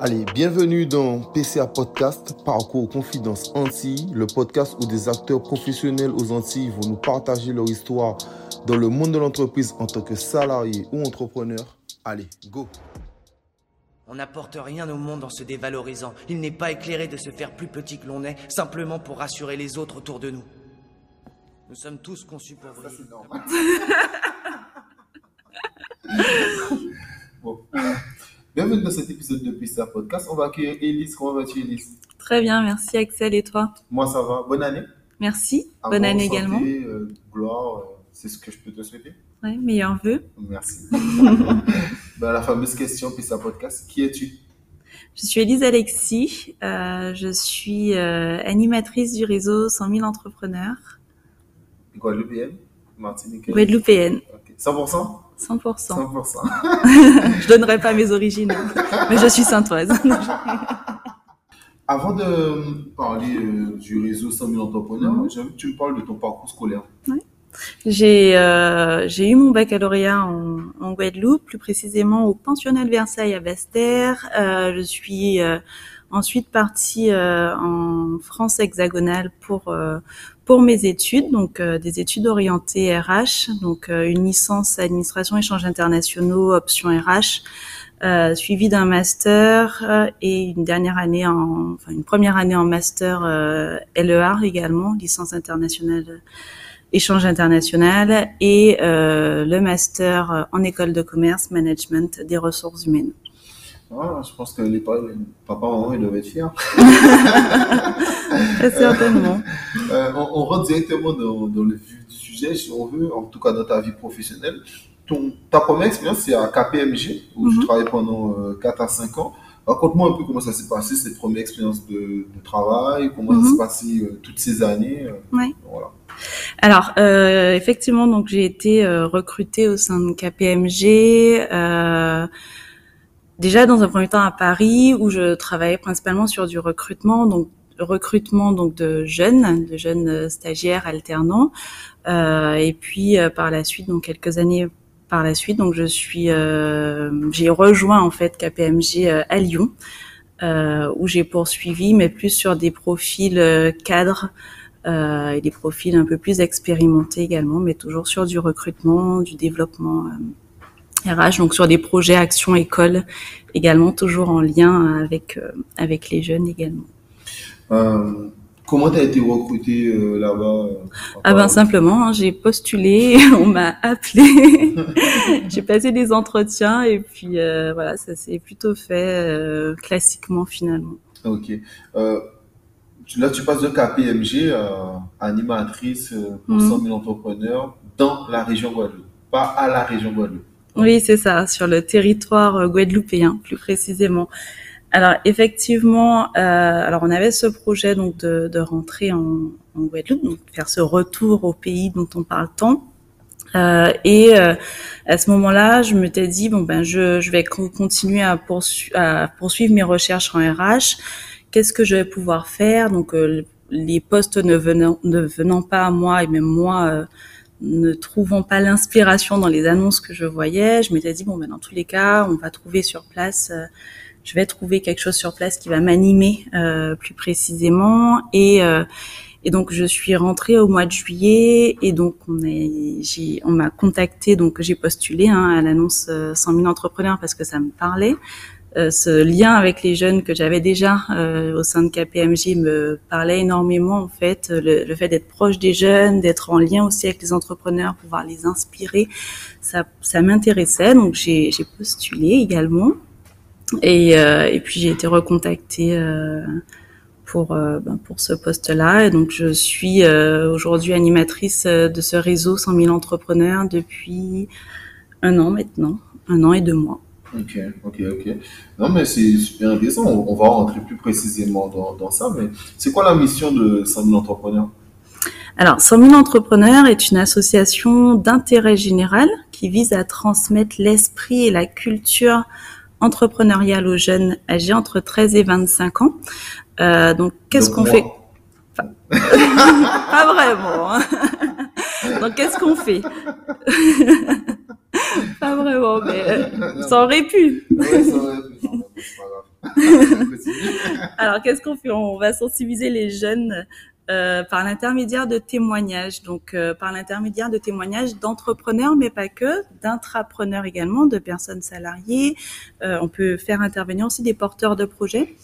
Allez, bienvenue dans PCA Podcast, Parcours Confidence Antilles, le podcast où des acteurs professionnels aux Antilles vont nous partager leur histoire dans le monde de l'entreprise en tant que salarié ou entrepreneur. Allez, go On n'apporte rien au monde en se dévalorisant. Il n'est pas éclairé de se faire plus petit que l'on est, simplement pour rassurer les autres autour de nous. Nous sommes tous conçus pour briller. Bon. Bienvenue dans cet épisode de PCA Podcast. On va accueillir Elise. Comment vas-tu, Elise? Très bien, merci Axel et toi? Moi, ça va. Bonne année. Merci, bonne année santé, également. euh, gloire, euh, c'est ce que je peux te souhaiter. Ouais, meilleurs vœux. Merci. ben, la fameuse question PCA Podcast. Qui es-tu? Je suis Elise Alexis, euh, je suis euh, animatrice du réseau 100 000 entrepreneurs Guadeloupéenne Martinique guadeloupéenne, Ok. 100% 100%. 100%. je donnerai pas mes origines, mais je suis saintoise. Avant de parler euh, du réseau 100 000 entrepreneurs, j'aimerais que tu me parles de ton parcours scolaire. J'ai euh, j'ai eu mon baccalauréat en, en Guadeloupe, plus précisément au pensionnat de Versailles à Basse-Terre. Euh, je suis ensuite partie en France hexagonale pour pour mes études, donc euh, des études orientées RH, donc euh, une licence administration échanges internationaux option RH. Euh, suivi d'un master euh, et une dernière année en, enfin une première année en master euh, LER également, licence internationale échange international et euh, le master en école de commerce, management des ressources humaines. Ah, je pense que les pa- les papas, maman, ils doivent être fiers. Certainement. Euh, on, on rentre directement dans, dans le vif du sujet, si on veut, en tout cas dans ta vie professionnelle. Ton, ta première expérience, c'est à KPMG, où tu Mhm. travailles pendant euh, 4 à 5 ans. Raconte-moi un peu comment ça s'est passé, cette première expérience de, de travail, comment ça Mhm. s'est passé euh, toutes ces années. euh, Ouais. Voilà. Alors, euh, effectivement, donc j'ai été euh, recrutée au sein de KPMG. euh, déjà dans un premier temps à Paris, où je travaillais principalement sur du recrutement, donc recrutement donc de jeunes, de jeunes euh, stagiaires alternants. Euh, et puis euh, par la suite, donc quelques années par la suite, donc j'ai rejoint en fait KPMG à Lyon, où j'ai poursuivi, mais plus sur des profils cadres et des profils un peu plus expérimentés également, mais toujours sur du recrutement, du développement RH, donc sur des projets actions école également, toujours en lien avec les jeunes également. Euh, comment tu as été recruté euh, là-bas euh, Ah ben simplement, hein, j'ai postulé, on m'a appelé, j'ai passé des entretiens et puis euh, voilà, ça s'est plutôt fait classiquement finalement. Ok. Là, tu passes de KPMG animatrice pour Mhm. 100 000 entrepreneurs dans la région Guadeloupe, pas à la région Guadeloupe. Oui, c'est ça, sur le territoire guadeloupéen, plus précisément. Alors effectivement, euh, alors on avait ce projet donc de, de rentrer en, en Guadeloupe, donc faire ce retour au pays dont on parle tant. Euh, et euh, à ce moment-là, je m'étais dit bon ben je, je vais con- continuer à, poursu- à poursuivre mes recherches en RH. Qu'est-ce que je vais pouvoir faire? Donc euh, les postes ne venant ne venant pas à moi et même moi euh, ne trouvant pas l'inspiration dans les annonces que je voyais, je m'étais dit bon ben dans tous les cas, on va trouver sur place. Euh, je vais trouver quelque chose sur place qui va m'animer euh, plus précisément. Et euh, et donc je suis rentrée au mois de juillet et donc on est on m'a contacté donc j'ai postulé hein, à l'annonce euh, 100 000 entrepreneurs parce que ça me parlait. Euh, ce lien avec les jeunes que j'avais déjà euh, au sein de KPMG me parlait énormément en fait. Le, le fait d'être proche des jeunes d'être en lien aussi avec les entrepreneurs pouvoir les inspirer ça ça m'intéressait. Donc j'ai postulé également et euh, et puis j'ai été recontactée euh, pour euh, ben, pour ce poste-là et donc je suis aujourd'hui animatrice de ce réseau 100 000 entrepreneurs depuis un an maintenant un an et deux mois Ok, ok, ok. Non, mais c'est super intéressant. On, on va rentrer plus précisément dans, dans ça. Mais c'est quoi la mission de 100 000 entrepreneurs? Alors, 100 000 entrepreneurs est une association d'intérêt général qui vise à transmettre l'esprit et la culture entrepreneuriale aux jeunes âgés entre 13 et 25 ans. Euh, donc, qu'est-ce qu'on fait Pas vraiment. hein. donc, qu'est-ce qu'on fait Pas vraiment, mais euh, ça aurait pu. Ouais, ça aurait pu, non, mais c'est pas grave. Alors, qu'est-ce qu'on fait? On va sensibiliser les jeunes euh, par l'intermédiaire de témoignages, donc euh, par l'intermédiaire de témoignages d'entrepreneurs, mais pas que, d'intrapreneurs également, de personnes salariées. Euh, on peut faire intervenir aussi des porteurs de projets.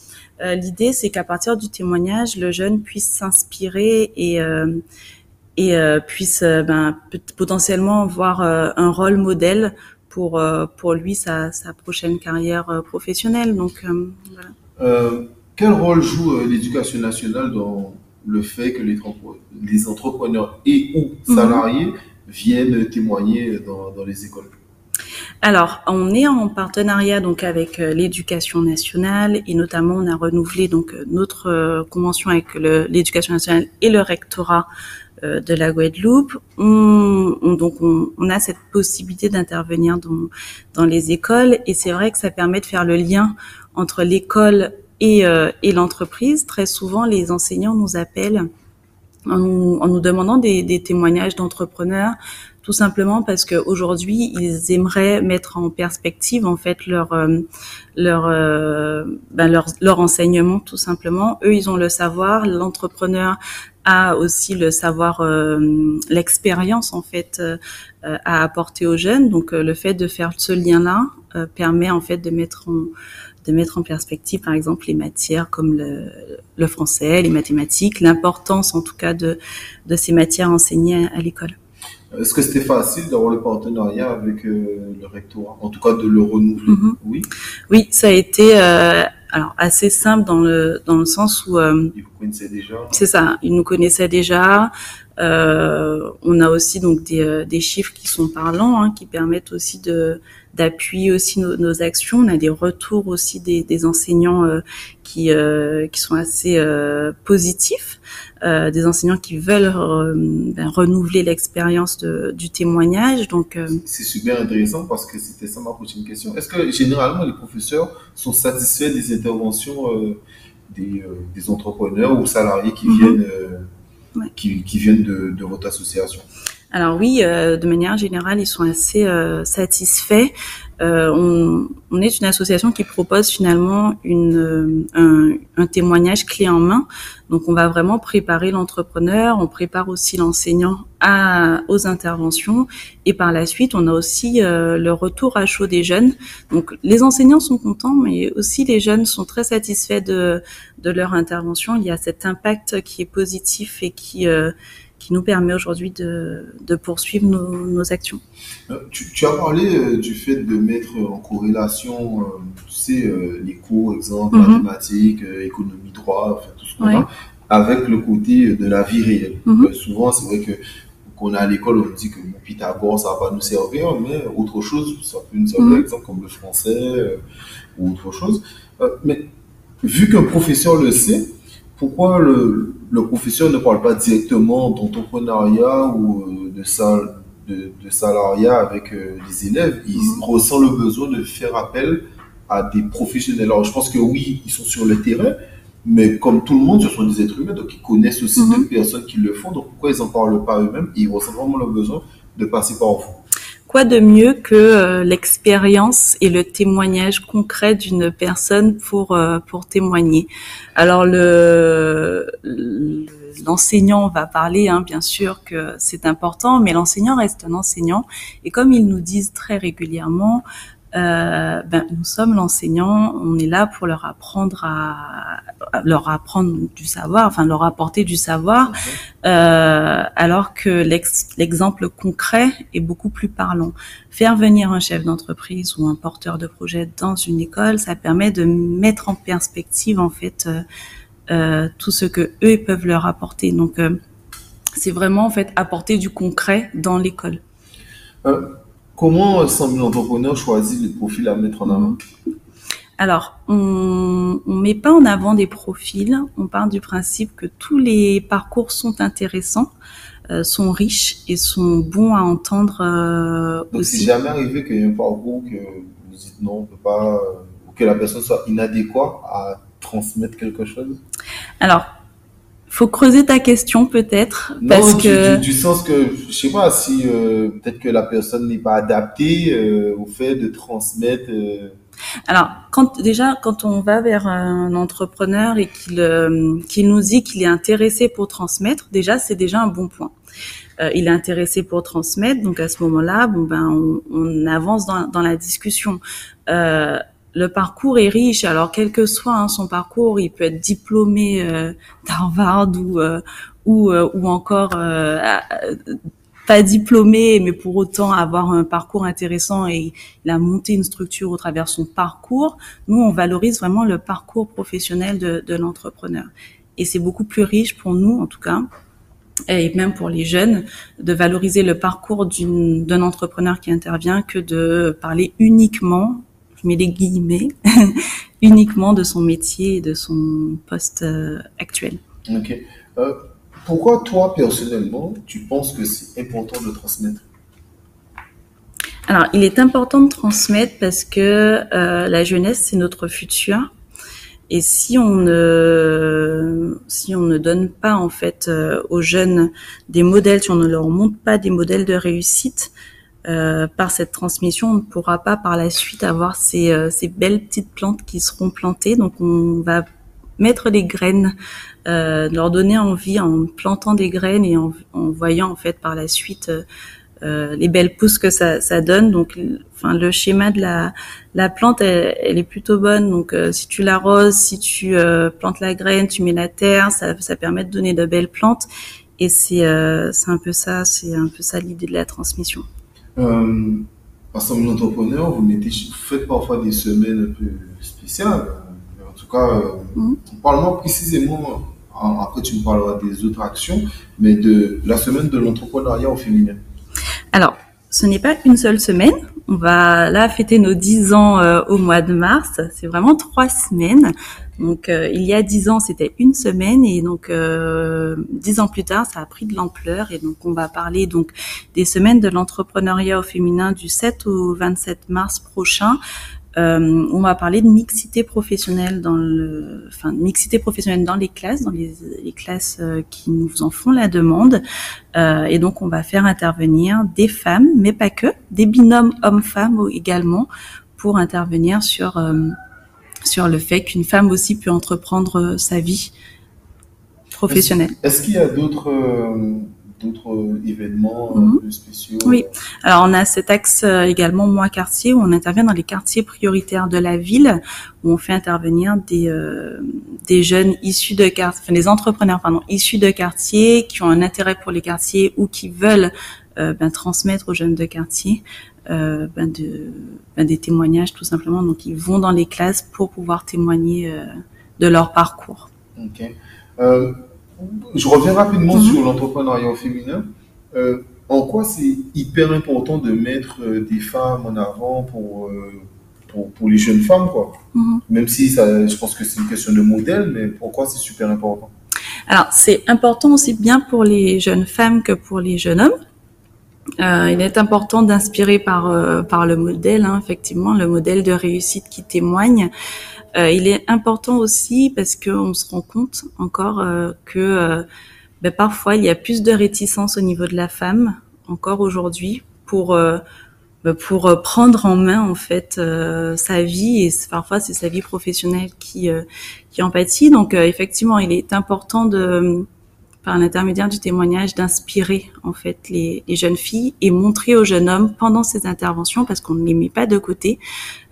L'idée, c'est qu'à partir du témoignage, le jeune puisse s'inspirer et puisse ben, potentiellement voir un rôle modèle pour pour lui sa, prochaine carrière professionnelle. Donc quel rôle joue l'éducation nationale dans le fait que les, entrepreneurs et ou salariés viennent témoigner dans, dans, les écoles alors, on est en partenariat donc avec euh, l'éducation nationale et notamment on a renouvelé donc euh, notre euh, convention avec l'éducation nationale et le rectorat de la Guadeloupe. On donc on, on, a cette possibilité d'intervenir dans, dans les écoles et c'est vrai que ça permet de faire le lien entre l'école et, euh, et l'entreprise. Très souvent, les enseignants nous appellent en nous, en nous demandant des, des témoignages d'entrepreneurs, tout simplement parce qu'aujourd'hui, ils aimeraient mettre en perspective en fait leur euh, leur, euh, ben leur leur enseignement, tout simplement. Eux, ils ont le savoir. L'entrepreneur a aussi le savoir, l'expérience en fait à apporter aux jeunes. Donc, le fait de faire ce lien-là permet en fait de mettre en de mettre en perspective, par exemple, les matières comme le, le français, les mathématiques, l'importance en tout cas de, de ces matières enseignées à, l'école. Est-ce que c'était facile d'avoir le partenariat avec euh, le rectorat, en tout cas de le renouveler? Mm-hmm. Oui. Oui, ça a été euh, alors assez simple dans le dans le sens où euh, ils vous connaissaient déjà. C'est ça, ils nous connaissaient déjà. Euh, on a aussi donc des, euh, des chiffres qui sont parlants, hein, qui permettent aussi de d'appuyer aussi nos, nos, actions. On a des retours aussi des, des enseignants euh, qui euh, qui sont assez euh, des enseignants qui veulent ben, renouveler l'expérience du témoignage. Donc c'est super intéressant parce que c'était ça ma prochaine question. Est-ce que généralement les professeurs sont satisfaits des interventions des, des entrepreneurs ou salariés qui mm-hmm. viennent qui, qui, viennent de, de, votre association? Alors oui, euh, de manière générale, ils sont assez euh, satisfaits. Euh, on, on, est une association qui propose finalement une, un, un, témoignage clé en main. Donc on va vraiment préparer l'entrepreneur, on prépare aussi l'enseignant à, aux interventions et par la suite on a aussi euh, le retour à chaud des jeunes. Donc les enseignants sont contents mais aussi les jeunes sont très satisfaits de, de leur intervention. Il y a cet impact qui est positif et qui euh, qui nous permet aujourd'hui de, de, poursuivre nos, nos actions. Euh, tu, tu, as parlé euh, du fait de mettre en corrélation, euh, tu sais, les cours, exemple, mm-hmm. mathématiques, économie, droit, enfin, tout ce qu'on a, avec le côté de la vie réelle. Mm-hmm. souvent, c'est vrai que qu'on a à l'école, on dit que Pythagore, ça va pas nous servir, mais autre chose, ça peut nous servir, mm-hmm. exemple, comme le français ou autre chose. mais vu qu'un professeur le sait, pourquoi le, le, professeur ne parle pas directement d'entrepreneuriat ou euh, de, sal, de, de, salariat avec euh, les élèves? Il mhm. ressent le besoin de faire appel à des professionnels. Alors, je pense que oui, ils sont sur le terrain, mais comme tout le monde, ce sont des êtres humains, donc ils connaissent aussi mm d'autres personnes qui le font. Donc, pourquoi ils n'en parlent pas eux-mêmes? Ils ressentent vraiment le besoin de passer par vous quoi de mieux que euh, l'expérience et le témoignage concret d'une personne pour euh, pour témoigner? Alors le l'enseignant va parler, hein, bien sûr que c'est important, mais l'enseignant reste un enseignant et comme ils nous disent très régulièrement, euh, ben, nous sommes l'enseignant, on est là pour leur apprendre à, leur apprendre du savoir, enfin leur apporter du savoir, euh, alors que l'exemple concret est beaucoup plus parlant. Faire venir un chef d'entreprise ou un porteur de projet dans une école, ça permet de mettre en perspective en fait euh, tout ce que eux peuvent leur apporter. Donc c'est vraiment en fait apporter du concret dans l'école. Euh, Comment semble l'entrepreneur choisit les profils à mettre en avant? Alors, on ne met pas en avant des profils. On part du principe que tous les parcours sont intéressants, euh, sont riches et sont bons à entendre euh, Donc, aussi. C'est jamais arrivé qu'il y ait un parcours que vous dites non, on peut pas, ou que la personne soit inadéquate à transmettre quelque chose? Alors, faut creuser ta question peut-être parce que du, sens que je sais pas si euh, peut-être que la personne n'est pas adaptée euh, au fait de transmettre euh, Alors, quand déjà, quand on va vers un entrepreneur et qu'il euh, qu'il nous dit qu'il est intéressé pour transmettre, déjà, c'est déjà un bon point. Euh, il est intéressé pour transmettre, donc à ce moment-là, bon ben, on, on avance dans, dans, la discussion. Euh, le parcours est riche. Alors, quel que soit hein, son parcours, il peut être diplômé euh, d'Harvard ou euh, ou, ou encore pas diplômé, mais pour autant avoir un parcours intéressant et il a monté une structure au travers son parcours. Nous, on valorise vraiment le parcours professionnel de, de l'entrepreneur. Et c'est beaucoup plus riche pour nous, en tout cas, et même pour les jeunes, de valoriser le parcours d'un entrepreneur qui intervient que de parler uniquement, je mets des guillemets, uniquement de son métier et de son poste euh, actuel. Ok. Euh, pourquoi toi, personnellement, tu penses que c'est important de transmettre? Alors, il est important de transmettre parce que euh, la jeunesse, c'est notre futur. Et si on ne, si on ne donne pas en fait euh, aux jeunes des modèles, si on ne leur montre pas des modèles de réussite euh, par cette transmission, on ne pourra pas par la suite avoir ces, euh, ces belles petites plantes qui seront plantées. Donc on va mettre des graines, euh, leur donner envie en plantant des graines et en, en voyant en fait par la suite euh, euh les belles pousses que ça, ça, donne. Donc, enfin, le schéma de la, la plante, elle, elle est plutôt bonne. Donc, euh, si tu l'arroses, si tu euh, plantes la graine, tu mets la terre, ça, ça permet de donner de belles plantes. Et c'est c'est un peu ça, c'est un peu ça l'idée de la transmission. Euh, parce que entrepreneur, vous, mettez, vous faites parfois des semaines un peu spéciales en tout cas, euh, mm parle-moi précisément, après tu me parleras des autres actions, mais de la semaine de l'entrepreneuriat au féminin. Alors, ce n'est pas une seule semaine. On va là fêter nos 10 ans euh, au mois de mars. C'est vraiment trois semaines. Donc, euh, il y a 10 ans, c'était une semaine et donc euh, 10 ans plus tard, ça a pris de l'ampleur et donc on va parler donc des semaines de l'entrepreneuriat au féminin du 7 au 27 mars prochain. Euh, on va parler de mixité professionnelle dans le, enfin mixité professionnelle dans les classes, dans les, les classes euh, qui nous en font la demande. Euh, et donc on va faire intervenir des femmes, mais pas que, des binômes hommes-femmes également, pour intervenir sur euh, sur le fait qu'une femme aussi peut entreprendre sa vie professionnelle. Est-ce, est-ce qu'il y a d'autres d'autres événements mmh. spéciaux Oui, alors on a cet axe euh, également Moi Quartier où on intervient dans les quartiers prioritaires de la ville où on fait intervenir des, euh, des jeunes issus de quartiers, enfin des entrepreneurs pardon, issus de quartiers qui ont un intérêt pour les quartiers ou qui veulent euh, ben, transmettre aux jeunes de quartier euh, ben de, ben des témoignages tout simplement. Donc ils vont dans les classes pour pouvoir témoigner euh, de leur parcours. Ok. Je reviens rapidement mm-hmm. sur l'entrepreneuriat féminin. Euh, en quoi c'est hyper important de mettre euh, des femmes en avant pour, euh, pour, pour, les jeunes femmes, quoi? Mm-hmm. Même si ça, je pense que c'est une question de modèle, mais pourquoi c'est super important? Alors, c'est important aussi bien pour les jeunes femmes que pour les jeunes hommes. Euh, il est important d'inspirer par euh, par le modèle, hein, effectivement, le modèle de réussite qui témoigne. Euh, il est important aussi parce qu'on se rend compte encore euh, que euh, ben, parfois il y a plus de réticence au niveau de la femme encore aujourd'hui pour ben, pour prendre en main en fait sa vie et parfois c'est sa vie professionnelle qui qui en pâtit. Donc effectivement, il est important de par l'intermédiaire du témoignage d'inspirer en fait les, les, jeunes filles et montrer aux jeunes hommes pendant ces interventions parce qu'on ne les met pas de côté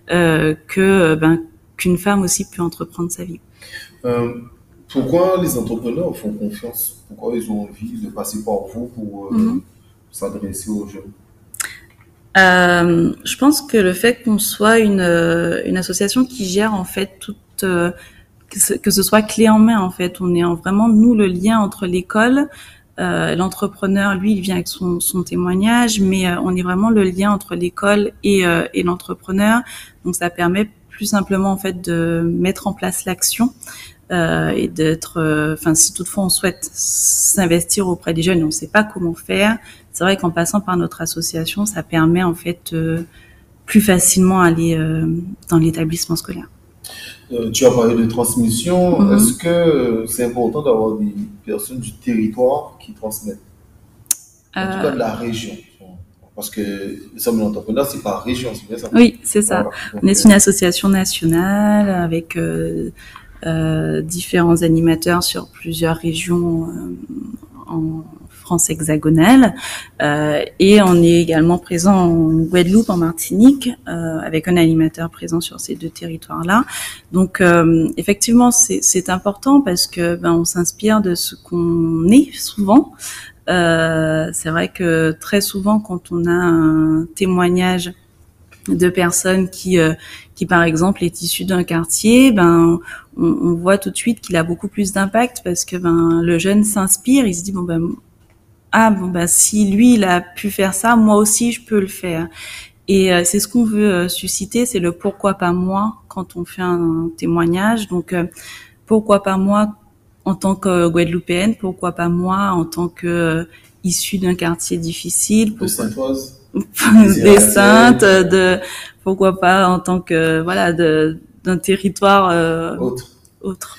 que ben qu'une femme aussi peut entreprendre sa vie. Euh, pourquoi les entrepreneurs font confiance? Pourquoi ils ont envie de passer par vous pour euh, mm -hmm. s'adresser aux jeunes euh, je pense que le fait qu'on soit une, euh, une association qui gère en fait toute que ce, que ce, soit clé en main en fait, on est en vraiment nous le lien entre l'école, euh, l'entrepreneur lui il vient avec son, son témoignage, mais on est vraiment le lien entre l'école et, et l'entrepreneur, donc ça permet plus simplement en fait de mettre en place l'action euh, et d'être, enfin euh, si toutefois on souhaite s'investir auprès des jeunes et on ne sait pas comment faire, c'est vrai qu'en passant par notre association, ça permet en fait euh, plus facilement aller euh, dans l'établissement scolaire. tu as parlé de transmission. Mm -hmm. Est-ce que c'est important d'avoir des personnes du territoire qui transmettent? En tout cas de la région. Parce que nous sommes l'entrepreneur, c'est par région, c'est bien ça Oui, c'est ça. on est une association nationale avec différents animateurs sur plusieurs régions en France hexagonale. Euh, et on est également présent en Guadeloupe, en Martinique, euh, avec un animateur présent sur ces deux territoires-là. Donc euh, effectivement, c'est important parce que ben, on s'inspire de ce qu'on est souvent. C'est vrai que très souvent, quand on a un témoignage de personnes qui, qui par exemple est issu d'un quartier, ben on, voit tout de suite qu'il a beaucoup plus d'impact parce que ben le jeune s'inspire, il se dit bon ben ah bon bah si lui il a pu faire ça, moi aussi je peux le faire. Et euh, c'est ce qu'on veut euh, susciter, c'est le pourquoi pas moi quand on fait un, témoignage. Donc euh, pourquoi pas moi en tant que Guadeloupéenne, pourquoi pas moi en tant que issue d'un quartier difficile, pourquoi... des saintes, de pourquoi pas en tant que voilà de d'un territoire autre. autre.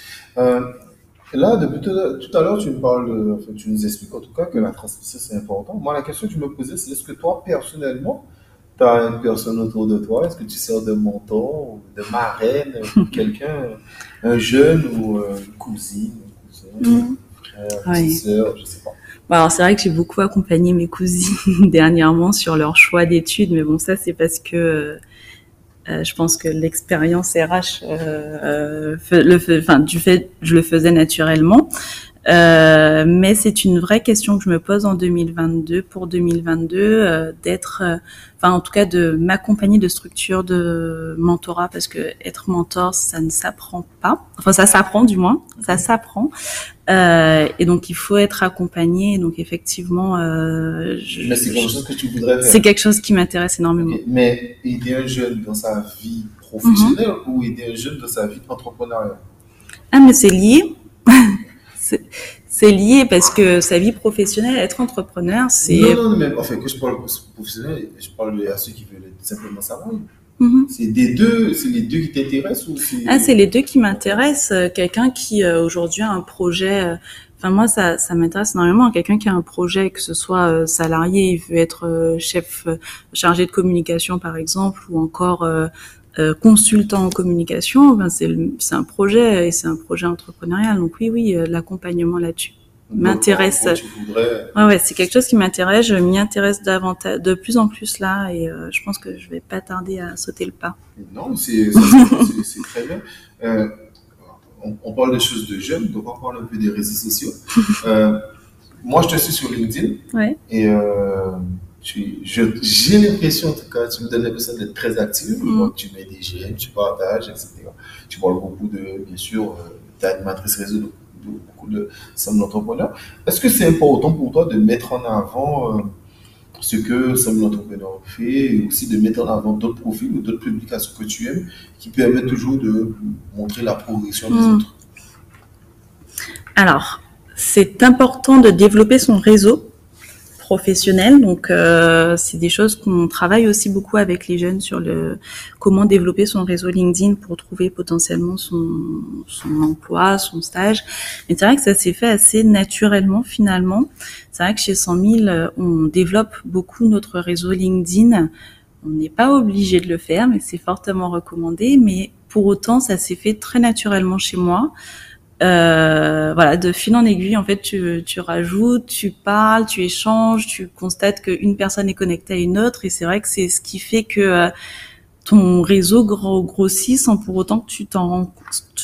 Et là, depuis tout à l'heure, tu parles, tu nous expliques en tout cas que la transmission c'est important. Moi, la question que tu me posais, c'est est-ce que toi, personnellement, tu as une personne autour de toi? Est-ce que tu sers de mentor, de marraine, quelqu'un, un jeune ou une cousine, mmh. je sais pas alors c'est vrai que j'ai beaucoup accompagné mes cousines dernièrement sur leur choix d'études, mais bon ça c'est parce que euh, je pense que l'expérience RH, euh, euh le, enfin, du fait, je le faisais naturellement. Euh, mais c'est une vraie question que je me pose en 2022 pour 2022 euh, d'être, euh, enfin en tout cas de m'accompagner de structures de mentorat parce que être mentor ça ne s'apprend pas, enfin ça s'apprend du moins, ça s'apprend et donc il faut être accompagné donc effectivement. Je, mais c'est quelque chose que tu voudrais faire. C'est quelque chose qui m'intéresse énormément. Mais aider un jeune dans sa vie professionnelle mhm. ou aider un jeune dans sa vie entrepreneuriale? Ah mais c'est lié. c'est lié parce que sa vie professionnelle, être entrepreneur, c'est. Non, non, mais enfin, que je parle professionnel, je parle à ceux qui veulent simplement savoir. Mm-hmm. C'est des deux, c'est les deux qui t'intéressent ou c'est Ah, c'est les deux qui m'intéressent. Quelqu'un qui euh, aujourd'hui a un projet. Euh, enfin, moi, ça, ça m'intéresse énormément. Quelqu'un qui a un projet, que ce soit euh, salarié, il veut être chef chargé de communication, par exemple, ou encore euh, consultant en communication, ben c'est un projet et c'est un projet entrepreneurial. Donc oui, oui, euh, l'accompagnement là-dessus m'intéresse. Ouais, ouais, c'est quelque chose qui m'intéresse. Je m'y intéresse davantage, de plus en plus là, et euh, je pense que je vais pas tarder à sauter le pas. Non, c'est très bien. Euh, on, on, parle des choses de jeunes, donc on parle un peu des réseaux sociaux. moi, je te suis sur LinkedIn. Ouais. Et j'ai l'impression, en tout cas, tu me donnes l'impression d'être très active. Mm. tu mets des GM, tu partages, etc. Tu parles beaucoup de, bien sûr, euh, tu es animatrice réseau de, beaucoup de Somme l'entrepreneur. Est-ce que c'est important pour toi de mettre en avant euh, ce que Somme l'entrepreneur fait et aussi de mettre en avant d'autres profils ou d'autres publications que tu aimes qui permettent toujours de montrer la progression des mm. autres? Alors, c'est important de développer son réseau professionnel. Donc, euh, c'est des choses qu'on travaille aussi beaucoup avec les jeunes sur le comment développer son réseau LinkedIn pour trouver potentiellement son, son emploi, son stage. Mais c'est vrai que ça s'est fait assez naturellement finalement. C'est vrai que chez 100 000, on développe beaucoup notre réseau LinkedIn. On n'est pas obligé de le faire, mais c'est fortement recommandé. Mais pour autant, ça s'est fait très naturellement chez moi. Euh, voilà, de fil en aiguille, en fait, tu, tu rajoutes, tu parles, tu échanges, tu constates qu'une personne est connectée à une autre, et c'est vrai que c'est ce qui fait que euh, ton réseau grossit sans pour autant que tu t'en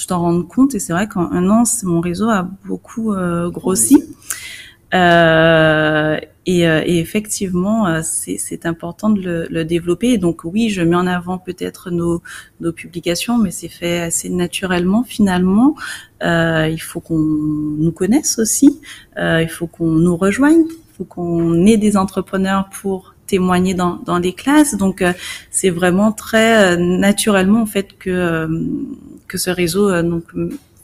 t'en rendes compte. Et c'est vrai qu'en un an, mon réseau a beaucoup euh, grossi. Euh, et, euh, et, effectivement, euh, c'est important de le, le, développer. donc oui, je mets en avant peut-être nos, nos publications, mais c'est fait assez naturellement finalement. Euh, il faut qu'on nous connaisse aussi. Euh, il faut qu'on nous rejoigne. Il faut qu'on ait des entrepreneurs pour témoigner dans, dans les classes. Donc c'est vraiment très naturellement en fait que que ce réseau donc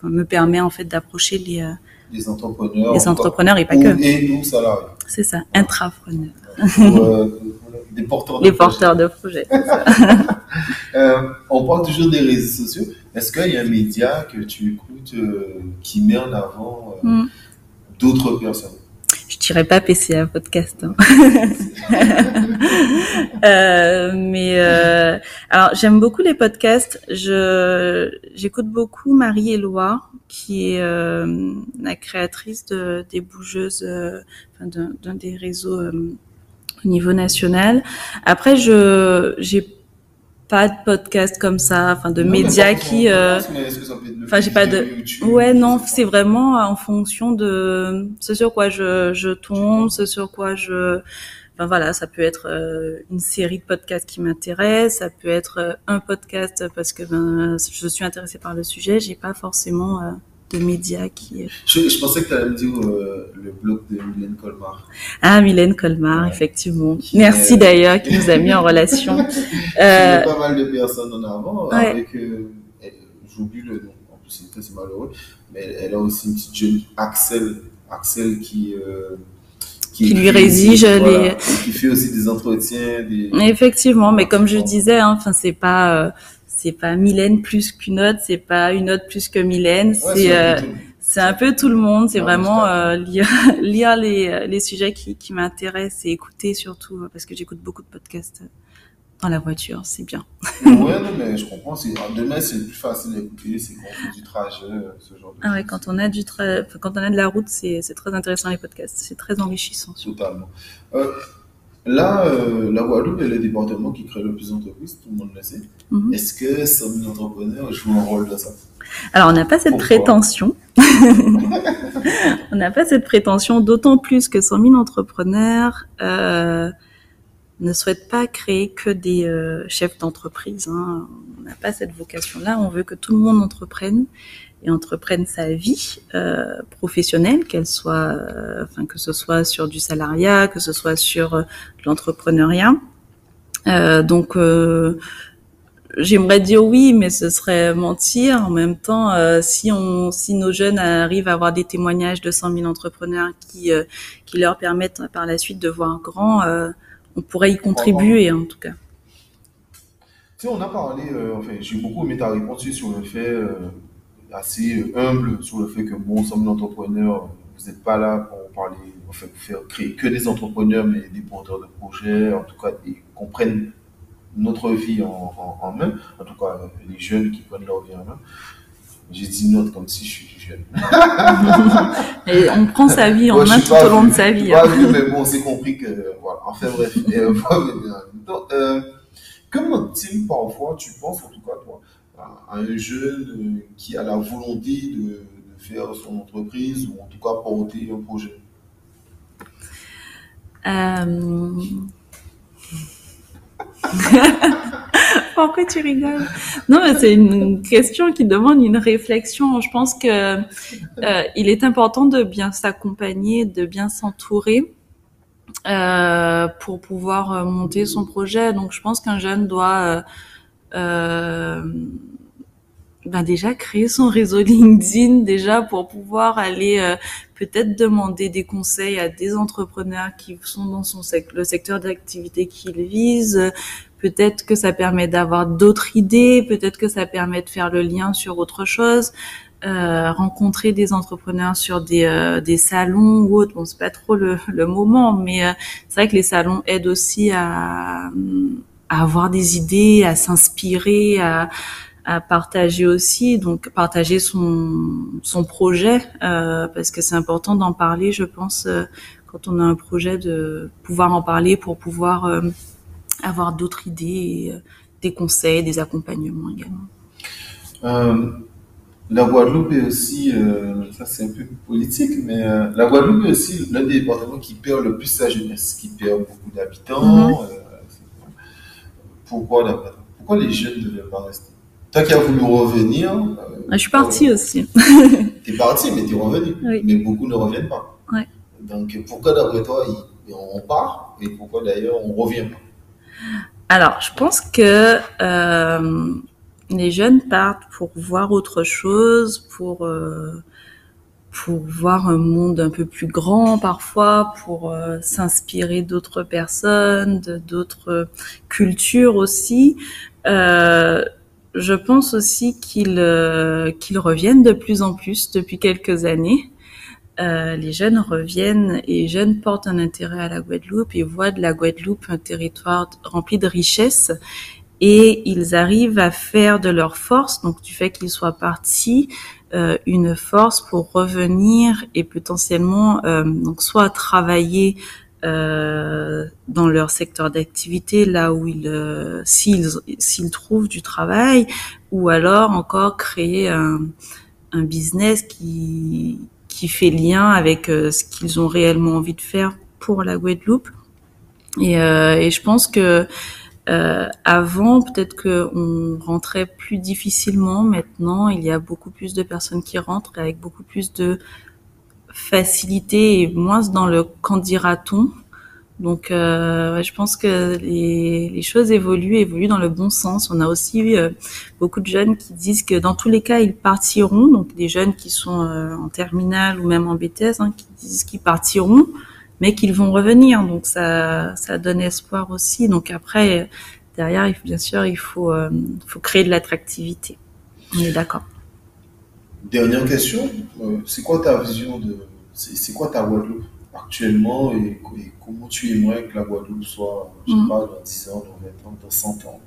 me permet en fait d'approcher les les entrepreneurs. Et pas que. Et nous, salariés. C'est ça, intrapreneurs. Euh, des porteurs de les porteurs de projets. euh, on parle toujours des réseaux sociaux. Est-ce qu'il y a un média que tu écoutes euh, qui met en avant euh, mm. d'autres personnes? Je dirais pas PCA podcast. Hein. euh, mais euh, alors j'aime beaucoup les podcasts. Je j'écoute beaucoup Marie Éloi, qui est euh, la créatrice de, des bougeuses, enfin, d'un des réseaux au niveau national. Après, je j'ai pas de podcast comme ça, enfin de Non, médias qui. euh, Enfin, j'ai pas de. YouTube, Ouais, non, c'est vraiment en fonction de ce sur quoi je, je tombe, ce sur quoi je. Enfin voilà, ça peut être euh, une série de podcasts qui m'intéresse, ça peut être euh, un podcast parce que ben, je suis intéressée par le sujet. J'ai pas forcément euh, de médias qui. Je, je pensais que tu allais me dire euh, le blog de Mylène Colmar. Ah, Mylène Colmar, Ouais. effectivement. Qui Merci est- d'ailleurs qui nous a mis en relation. Il y Euh, pas mal de personnes en avant Ouais. avec. euh, J'oublie le nom, en plus c'est malheureux, mais elle a aussi une petite jeune Axel, Axel qui. euh, Qui lui rédige aussi, les- voilà, et qui fait aussi des entretiens. Des... Effectivement, mais comme je disais, hein, enfin c'est pas euh, c'est pas Mylène plus qu'une autre, c'est pas une autre plus que Mylène, Ouais, c'est un euh, peu tout. c'est un peu tout le monde. C'est vraiment euh, lire lire les les sujets qui qui m'intéressent et écouter surtout euh, parce que j'écoute beaucoup de podcasts euh, dans la voiture, c'est bien. Ouais, non, mais je comprends. c'est- Demain, c'est plus facile d'écouter, c'est quand on fait du trajet, euh, ce genre de Ah ouais, choses. quand on a du tra- quand on a de la route, c'est c'est très intéressant les podcasts, c'est très enrichissant. Totalement. Euh, là, euh, la Guadeloupe est le département qui crée le plus d'entreprises, tout le monde le sait. Mhm. Est-ce que 100 000 entrepreneurs jouent un rôle dans ça? Alors, on n'a pas cette prétention. on n'a pas cette prétention, d'autant plus que 100 000 entrepreneurs euh, ne souhaitent pas créer que des euh, chefs d'entreprise. Hein. On n'a pas cette vocation-là. On veut que tout le monde entreprenne et entreprenne sa vie euh, professionnelle, qu'elle soit, euh, que ce soit sur du salariat, que ce soit sur euh, l'entrepreneuriat. Euh, donc J'aimerais dire oui, mais ce serait mentir. En même temps, si on, si nos jeunes arrivent à avoir des témoignages de 100 000 entrepreneurs qui, qui leur permettent par la suite de voir grand, on pourrait y contribuer en tout cas. Tu sais, on a parlé, enfin, j'ai beaucoup aimé ta réponse sur le fait, assez euh, humble, sur le fait que, bon, sommes entrepreneurs, vous n'êtes pas là pour parler, enfin, pour faire créer que des entrepreneurs, mais des porteurs de projets, en tout cas, et qu'on prenne notre vie en, en, en main, en tout cas, les jeunes qui prennent leur vie en main. J'ai dit notre comme si je suis jeune. Et on prend sa vie en Ouais, main tout au long de sa vie. hein. vieux, mais bon, c'est compris que, voilà. Enfin bref, et, euh, temps. Euh, comment parfois, tu penses en tout cas, toi, à, un jeune euh, qui a la volonté de, faire son entreprise ou en tout cas porter un projet Euh... Pourquoi tu rigoles? Non, mais c'est une question qui demande une réflexion. Je pense que euh, il est important de bien s'accompagner, de bien s'entourer pour pouvoir monter son projet. Donc, je pense qu'un jeune doit ben déjà créer son réseau LinkedIn déjà pour pouvoir aller euh, peut-être demander des conseils à des entrepreneurs qui sont dans son sec- le secteur d'activité qu'il vise. Peut-être que ça permet d'avoir d'autres idées, peut-être que ça permet de faire le lien sur autre chose, euh, rencontrer des entrepreneurs sur des, euh, des salons ou autres. Bon, c'est pas trop le, le moment, mais euh, c'est vrai que les salons aident aussi à avoir des idées, à s'inspirer, à, à partager aussi, donc partager son, son projet, euh, parce que c'est important d'en parler, je pense, euh, quand on a un projet, de pouvoir en parler pour pouvoir euh, avoir d'autres idées, des conseils, des accompagnements également. La Guadeloupe est aussi, ça c'est un peu politique, mais la Guadeloupe est aussi l'un des départements qui perd le plus sa jeunesse, qui perd beaucoup d'habitants. Mhm. Euh, pourquoi d'après toi Pourquoi les jeunes ne devaient pas rester? Toi qui as voulu revenir, euh, Ah, Je suis partie aussi. t'es parti, mais t'es revenu. Oui. Mais beaucoup ne reviennent pas. Ouais. Donc pourquoi d'après toi on part et pourquoi d'ailleurs on revient pas? Alors, je pense que euh, les jeunes partent pour voir autre chose, pour euh, pour voir un monde un peu plus grand parfois, pour euh, s'inspirer d'autres personnes, d'autres cultures aussi. Euh, je pense aussi qu'ils euh, qu'ils reviennent de plus en plus depuis quelques années. les jeunes reviennent et les jeunes portent un intérêt à la Guadeloupe et voient de la Guadeloupe un territoire rempli de richesses et ils arrivent à faire de leur force, donc du fait qu'ils soient partis, euh, une force pour revenir et potentiellement euh, donc soit travailler euh, dans leur secteur d'activité là où ils euh, s'ils s'ils trouvent du travail ou alors encore créer un, un business qui qui fait lien avec euh, ce qu'ils ont réellement envie de faire pour la Guadeloupe. Et, euh, et je pense que euh, avant, peut-être qu'on rentrait plus difficilement. Maintenant, il y a beaucoup plus de personnes qui rentrent avec beaucoup plus de facilité et moins dans le qu'en dira-t-on. Donc, euh, je pense que les, choses évoluent, évoluent dans le bon sens. On a aussi euh, beaucoup de jeunes qui disent que dans tous les cas, ils partiront. Donc, des jeunes qui sont euh, en terminale ou même en BTS, hein, qui disent qu'ils partiront, mais qu'ils vont revenir. Donc, ça, ça donne espoir aussi. Donc, après, derrière, bien sûr, il faut, euh, faut créer de l'attractivité. On est d'accord. Dernière question, euh, c'est quoi ta vision de, c'est quoi ta Guadeloupe actuellement et, et, comment tu aimerais que la Guadeloupe soit, je sais mm. pas, dans 10 ans, dans 20 ans, dans 100 ans?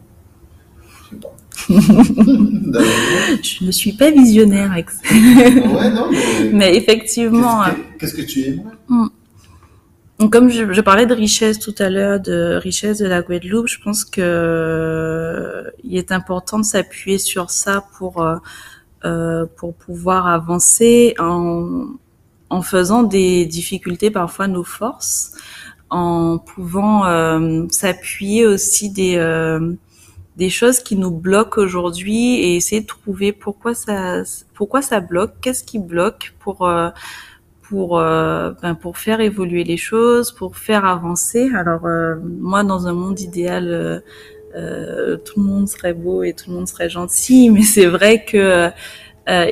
Je sais pas. je ne suis pas visionnaire, avec ouais, non, mais, mais effectivement. Qu'est-ce que, tu aimerais? Mm. Donc, comme je, je, parlais de richesse tout à l'heure, de richesse de la Guadeloupe, je pense que euh, il est important de s'appuyer sur ça pour euh, pour pouvoir avancer en en faisant des difficultés parfois nos forces, en pouvant euh, s'appuyer aussi des euh, des choses qui nous bloquent aujourd'hui et essayer de trouver pourquoi ça pourquoi ça bloque, qu'est-ce qui bloque pour euh, pour euh, ben, pour faire évoluer les choses, pour faire avancer. Alors euh, moi, dans un monde idéal, euh, tout le monde serait beau et tout le monde serait gentil, mais c'est vrai que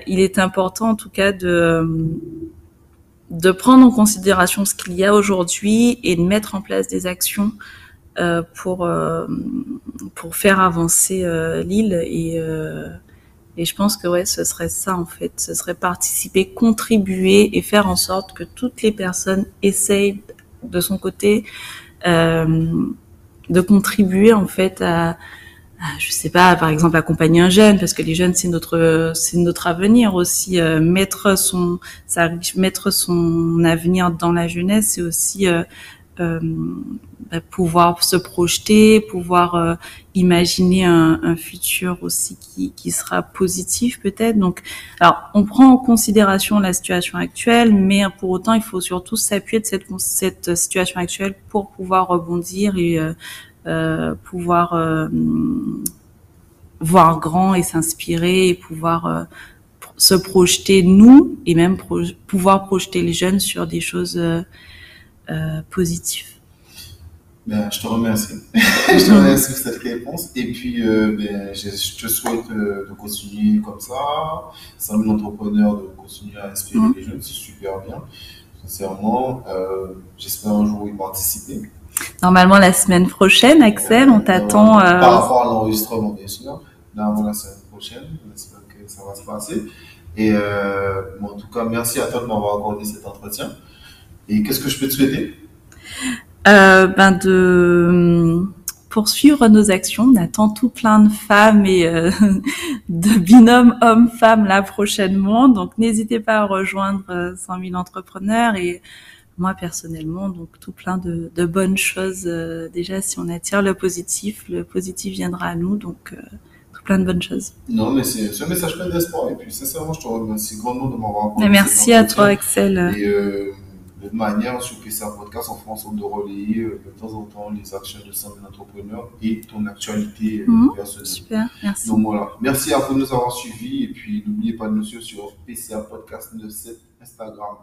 il est important, en tout cas, de de prendre en considération ce qu'il y a aujourd'hui et de mettre en place des actions pour pour faire avancer l'île et et je pense que ouais, ce serait ça en fait, ce serait participer, contribuer et faire en sorte que toutes les personnes essayent de son côté euh, de contribuer en fait à, je sais pas, par exemple accompagner un jeune parce que les jeunes c'est notre c'est notre avenir aussi. Euh, mettre son ça, mettre son avenir dans la jeunesse, c'est aussi euh, bah, pouvoir se projeter, pouvoir euh, imaginer un, futur aussi qui, qui sera positif peut-être. Donc, alors on prend en considération la situation actuelle, mais pour autant il faut surtout s'appuyer de cette, cette situation actuelle pour pouvoir rebondir et euh, euh pouvoir euh, voir grand et s'inspirer et pouvoir se projeter nous et même pouvoir projeter les jeunes sur des choses euh, positif. Ben, je te remercie. je te remercie pour cette réponse. Et puis, euh, ben, je, je, te souhaite euh, de continuer comme ça. C'est un entrepreneur de continuer à inspirer mmh. les jeunes. C'est super bien. Sincèrement, euh, j'espère un jour y participer. Normalement, la semaine prochaine, Axel, on t'attend. Euh... Par rapport à l'enregistrement, bien sûr. Normalement, la semaine prochaine. J'espère que ça va se passer. Et euh, bon, en tout cas, merci à toi de m'avoir accordé cet entretien. Et qu'est-ce que je peux te souhaiter? Euh, ben de poursuivre nos actions. On attend tout plein de femmes et euh, de binômes hommes-femmes là prochainement. Donc n'hésitez pas à rejoindre 100 euh, 000 entrepreneurs et moi personnellement, donc tout plein de, de bonnes choses. Déjà, si on attire le positif, le positif viendra à nous. Donc euh, tout plein de bonnes choses. Non, mais c'est un message plein d'espoir. Et puis sincèrement, je te remercie grandement de m'avoir rencontré. Merci à toi, Axel. Et, de manière sur PCA Podcast en France de relayer euh, de temps en temps les actions de 100 entrepreneurs et ton actualité mmh, personnelle. Super, merci. Donc voilà, merci à vous de nous avoir suivis et puis n'oubliez pas de nous suivre sur PCA Podcast 97 Instagram.